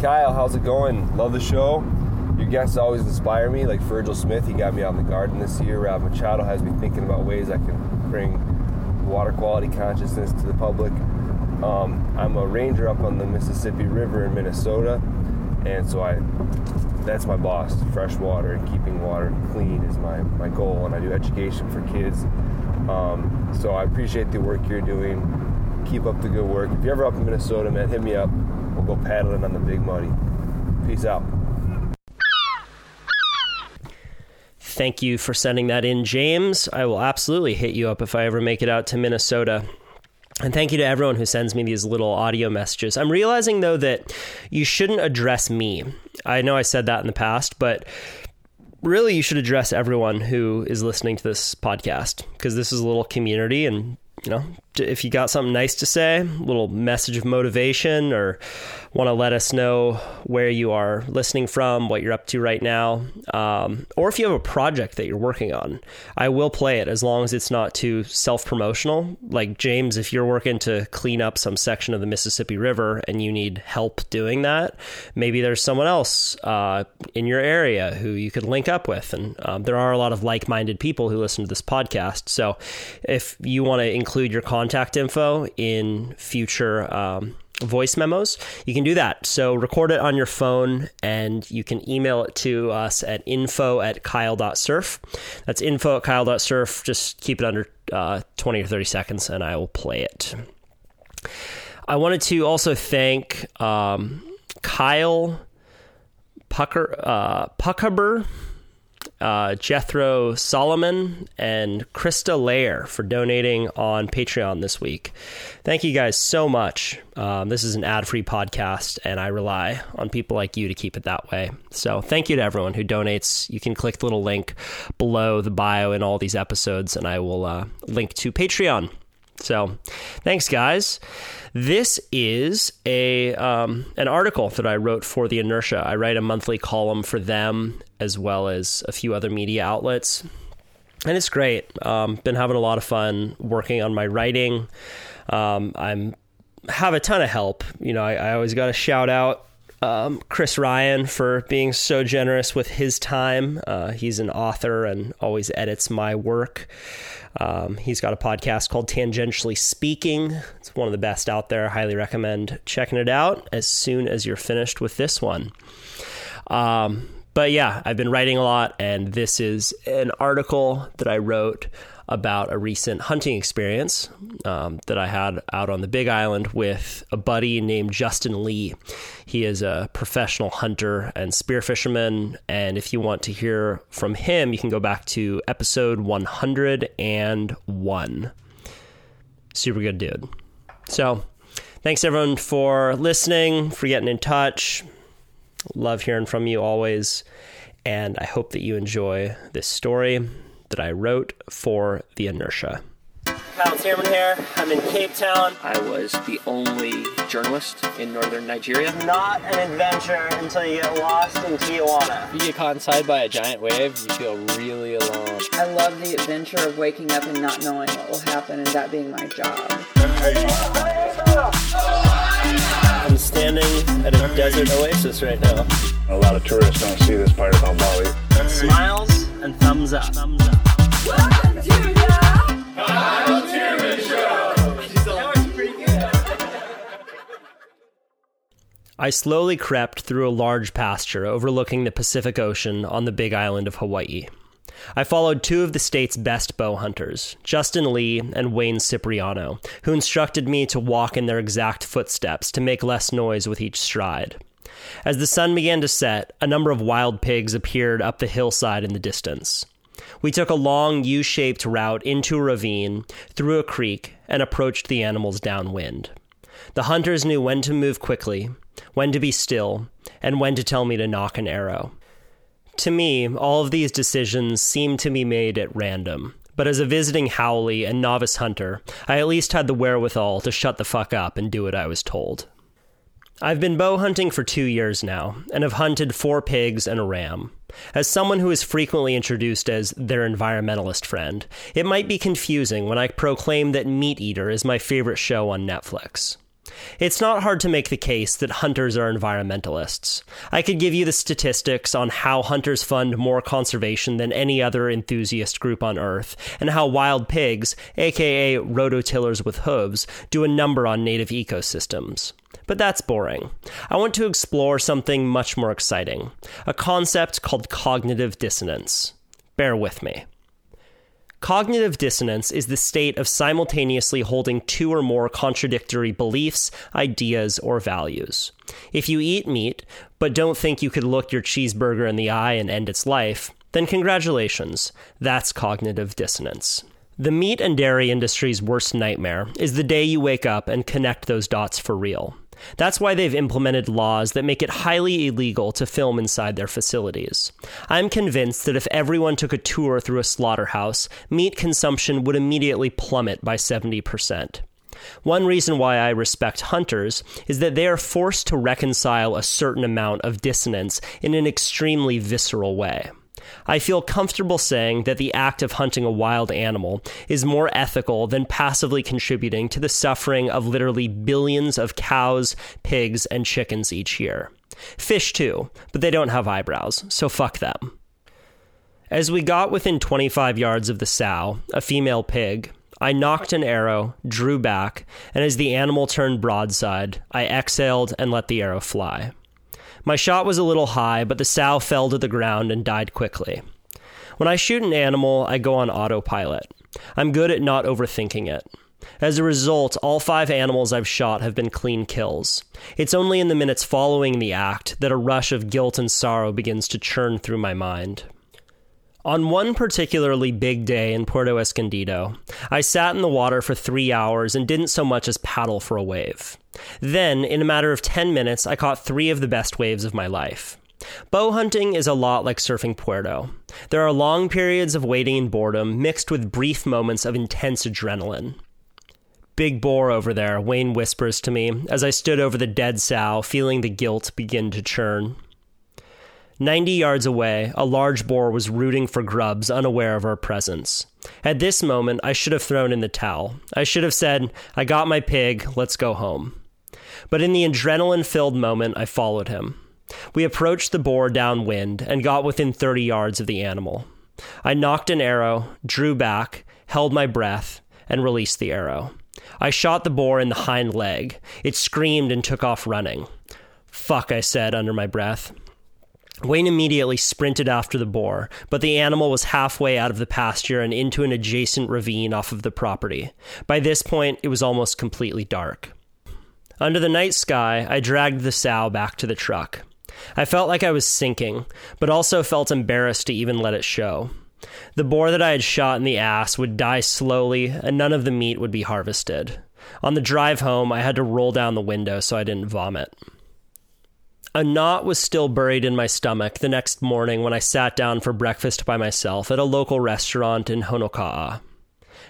Kyle, how's it going? Love the show. Your guests always inspire me, like Virgil Smith. He got me out in the garden this year. Rob Machado has me thinking about ways I can bring water quality consciousness to the public. Um, I'm a ranger up on the Mississippi River in Minnesota, and so I that's my boss. Fresh water and keeping water clean is my, my goal, and I do education for kids. Um, so I appreciate the work you're doing. Keep up the good work. If you're ever up in Minnesota, man, hit me up. We'll go paddling on the Big Muddy. Peace out. Thank you for sending that in, James. I will absolutely hit you up if I ever make it out to Minnesota. And thank you to everyone who sends me these little audio messages. I'm realizing, though, that you shouldn't address me. I know I said that in the past, but really you should address everyone who is listening to this podcast because this is a little community and you know, if you got something nice to say, a little message of motivation, or want to let us know where you are listening from, what you're up to right now, um, or if you have a project that you're working on, I will play it as long as it's not too self promotional. Like James, if you're working to clean up some section of the Mississippi River and you need help doing that, maybe there's someone else uh, in your area who you could link up with. And um, there are a lot of like minded people who listen to this podcast. So if you want to include your contact info in future um, voice memos, you can do that. So record it on your phone and you can email it to us at info at kyle.surf. That's info at kyle.surf. Just keep it under uh, 20 or 30 seconds and I will play it. I wanted to also thank um, Kyle Pucker, uh, Puckaber uh, Jethro Solomon, and Krista Lair for donating on Patreon this week. Thank you guys so much. Um, this is an ad free podcast, and I rely on people like you to keep it that way. So thank you to everyone who donates. You can click the little link below the bio in all these episodes, and I will uh, link to Patreon. So thanks, guys. This is a um, an article that I wrote for the Inertia. I write a monthly column for them as well as a few other media outlets, and it's great. Um, been having a lot of fun working on my writing. Um, I'm have a ton of help. You know, I, I always got to shout out um, Chris Ryan for being so generous with his time. Uh, he's an author and always edits my work. Um, he's got a podcast called Tangentially Speaking. It's one of the best out there. I highly recommend checking it out as soon as you're finished with this one. Um, but yeah, I've been writing a lot, and this is an article that I wrote about a recent hunting experience um, that I had out on the Big Island with a buddy named Justin Lee. He is a professional hunter and spear fisherman. And if you want to hear from him, you can go back to episode 101. Super good dude. So, thanks everyone for listening, for getting in touch. Love hearing from you always. And I hope that you enjoy this story that I wrote for the inertia. Kyle Thiermann here. I'm in Cape Town. I was the only journalist in northern Nigeria. Not an adventure until you get lost in Tijuana. You get caught inside by a giant wave, you feel really alone. I love the adventure of waking up and not knowing what will happen and that being my job. I'm standing at a desert oasis right now. A lot of tourists don't see this part about Bali. Smiles and thumbs up. Thumbs up. I slowly crept through a large pasture overlooking the Pacific Ocean on the big island of Hawaii. I followed two of the state's best bow hunters, Justin Lee and Wayne Cipriano, who instructed me to walk in their exact footsteps to make less noise with each stride. As the sun began to set, a number of wild pigs appeared up the hillside in the distance. We took a long U shaped route into a ravine, through a creek, and approached the animals downwind. The hunters knew when to move quickly, when to be still, and when to tell me to nock an arrow. To me, all of these decisions seemed to be made at random, but as a visiting haole and novice hunter, I at least had the wherewithal to shut the fuck up and do what I was told. I've been bow hunting for two years now, and have hunted four pigs and a ram. As someone who is frequently introduced as their environmentalist friend, it might be confusing when I proclaim that Meat Eater is my favorite show on Netflix. It's not hard to make the case that hunters are environmentalists. I could give you the statistics on how hunters fund more conservation than any other enthusiast group on Earth, and how wild pigs, aka rototillers with hooves, do a number on native ecosystems. But that's boring. I want to explore something much more exciting a concept called cognitive dissonance. Bear with me. Cognitive dissonance is the state of simultaneously holding two or more contradictory beliefs, ideas, or values. If you eat meat, but don't think you could look your cheeseburger in the eye and end its life, then congratulations. That's cognitive dissonance. The meat and dairy industry's worst nightmare is the day you wake up and connect those dots for real. That's why they've implemented laws that make it highly illegal to film inside their facilities. I'm convinced that if everyone took a tour through a slaughterhouse, meat consumption would immediately plummet by 70%. One reason why I respect hunters is that they are forced to reconcile a certain amount of dissonance in an extremely visceral way. I feel comfortable saying that the act of hunting a wild animal is more ethical than passively contributing to the suffering of literally billions of cows, pigs, and chickens each year. Fish too, but they don't have eyebrows, so fuck them. As we got within 25 yards of the sow, a female pig, I nocked an arrow, drew back, and as the animal turned broadside, I exhaled and let the arrow fly. My shot was a little high, but the sow fell to the ground and died quickly. When I shoot an animal, I go on autopilot. I'm good at not overthinking it. As a result, all five animals I've shot have been clean kills. It's only in the minutes following the act that a rush of guilt and sorrow begins to churn through my mind. On one particularly big day in Puerto Escondido, I sat in the water for three hours and didn't so much as paddle for a wave. Then, in a matter of 10 minutes, I caught three of the best waves of my life. Bow hunting is a lot like surfing Puerto. There are long periods of waiting and boredom mixed with brief moments of intense adrenaline. Big boar over there, Wayne whispers to me as I stood over the dead sow, feeling the guilt begin to churn. 90 yards away, a large boar was rooting for grubs, unaware of our presence. At this moment, I should have thrown in the towel. I should have said, I got my pig, let's go home. But in the adrenaline filled moment, I followed him. We approached the boar downwind and got within 30 yards of the animal. I nocked an arrow, drew back, held my breath, and released the arrow. I shot the boar in the hind leg. It screamed and took off running. Fuck, I said under my breath. Wayne immediately sprinted after the boar, but the animal was halfway out of the pasture and into an adjacent ravine off of the property. By this point, it was almost completely dark. Under the night sky, I dragged the sow back to the truck. I felt like I was sinking, but also felt embarrassed to even let it show. The boar that I had shot in the ass would die slowly, and none of the meat would be harvested. On the drive home, I had to roll down the window so I didn't vomit. A knot was still buried in my stomach the next morning when I sat down for breakfast by myself at a local restaurant in Honoka'a.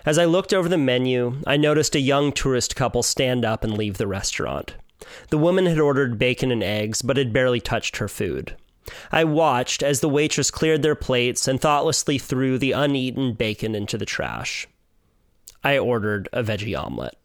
As I looked over the menu, I noticed a young tourist couple stand up and leave the restaurant. The woman had ordered bacon and eggs, but had barely touched her food. I watched as the waitress cleared their plates and thoughtlessly threw the uneaten bacon into the trash. I ordered a veggie omelet.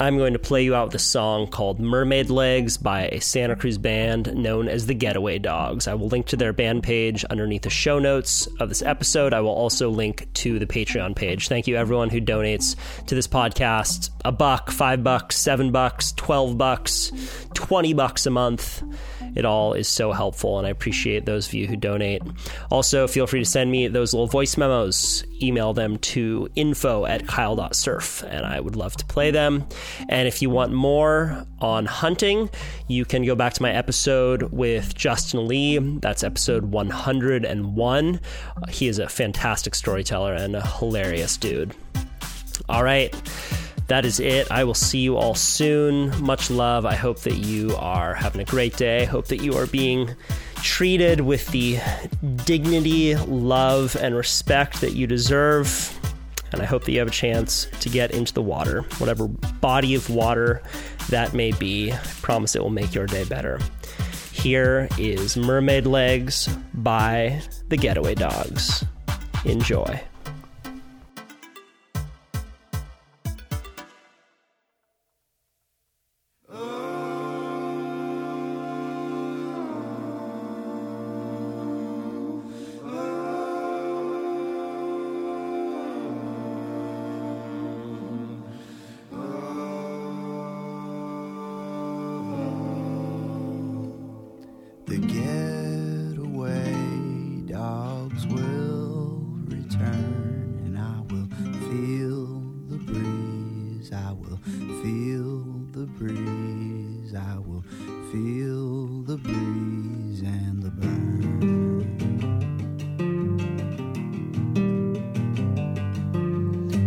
I'm going to play you out a song called Mermaid Legs by a Santa Cruz band known as the Getaway Dogs. I will link to their band page underneath the show notes of this episode. I will also link to the Patreon page. Thank you, everyone who donates to this podcast a buck, five bucks, seven bucks, 12 bucks, 20 bucks a month. It all is so helpful, and I appreciate those of you who donate. Also, feel free to send me those little voice memos. Email them to info at kyle.surf, and I would love to play them. And if you want more on hunting, you can go back to my episode with Justin Lee. That's episode 101. He is a fantastic storyteller and a hilarious dude. All right that is it. I will see you all soon. Much love. I hope that you are having a great day. Hope that you are being treated with the dignity, love, and respect that you deserve. And I hope that you have a chance to get into the water, whatever body of water that may be. I promise it will make your day better. Here is Mermaid Legs by the Getaway Dogs. Enjoy. The getaway dogs will return, and I will feel the breeze. I will feel the breeze. I will feel the breeze and the burn.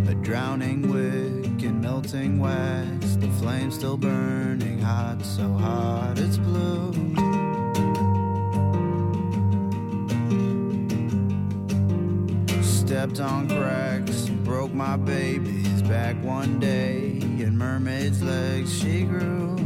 A drowning wick and melting wax, the flame still burning hot, so hot it's blue. Stepped on cracks, broke my baby's back one day. and mermaid's legs, she grew.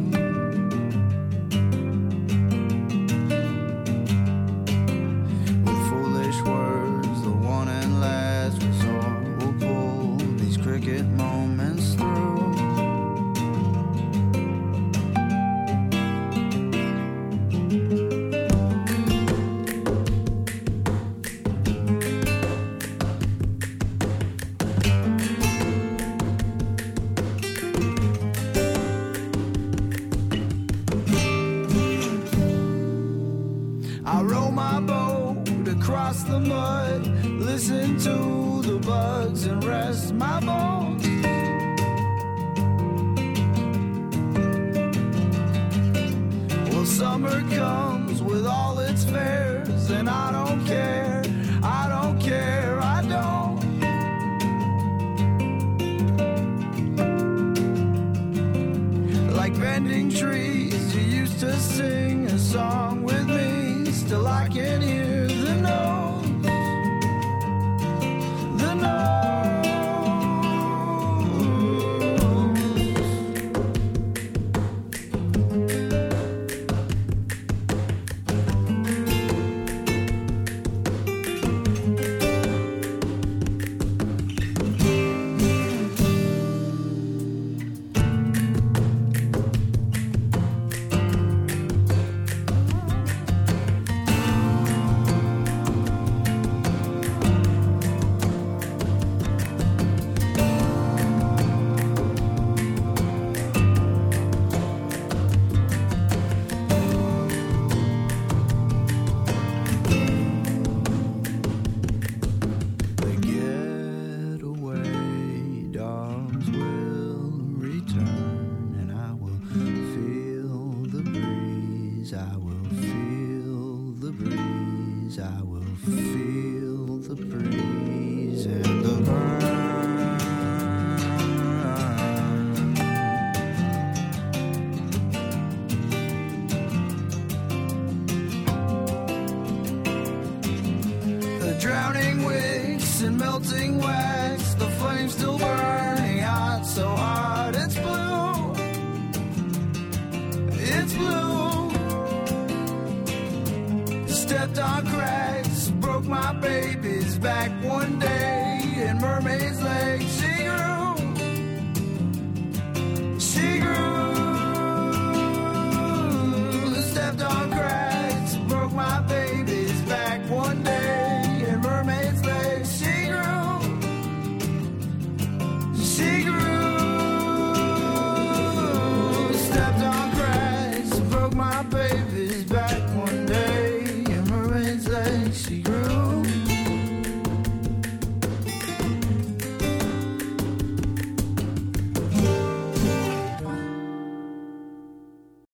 Across the mud, listen to the bugs and rest my bones. Well, summer comes with all its fairs, and I don't care, I don't care, I don't. Like bending trees, you used to sing a song melting wax, the flame still burning hot, so hot it's blue. It's blue. Stepped on cracks, broke my baby's back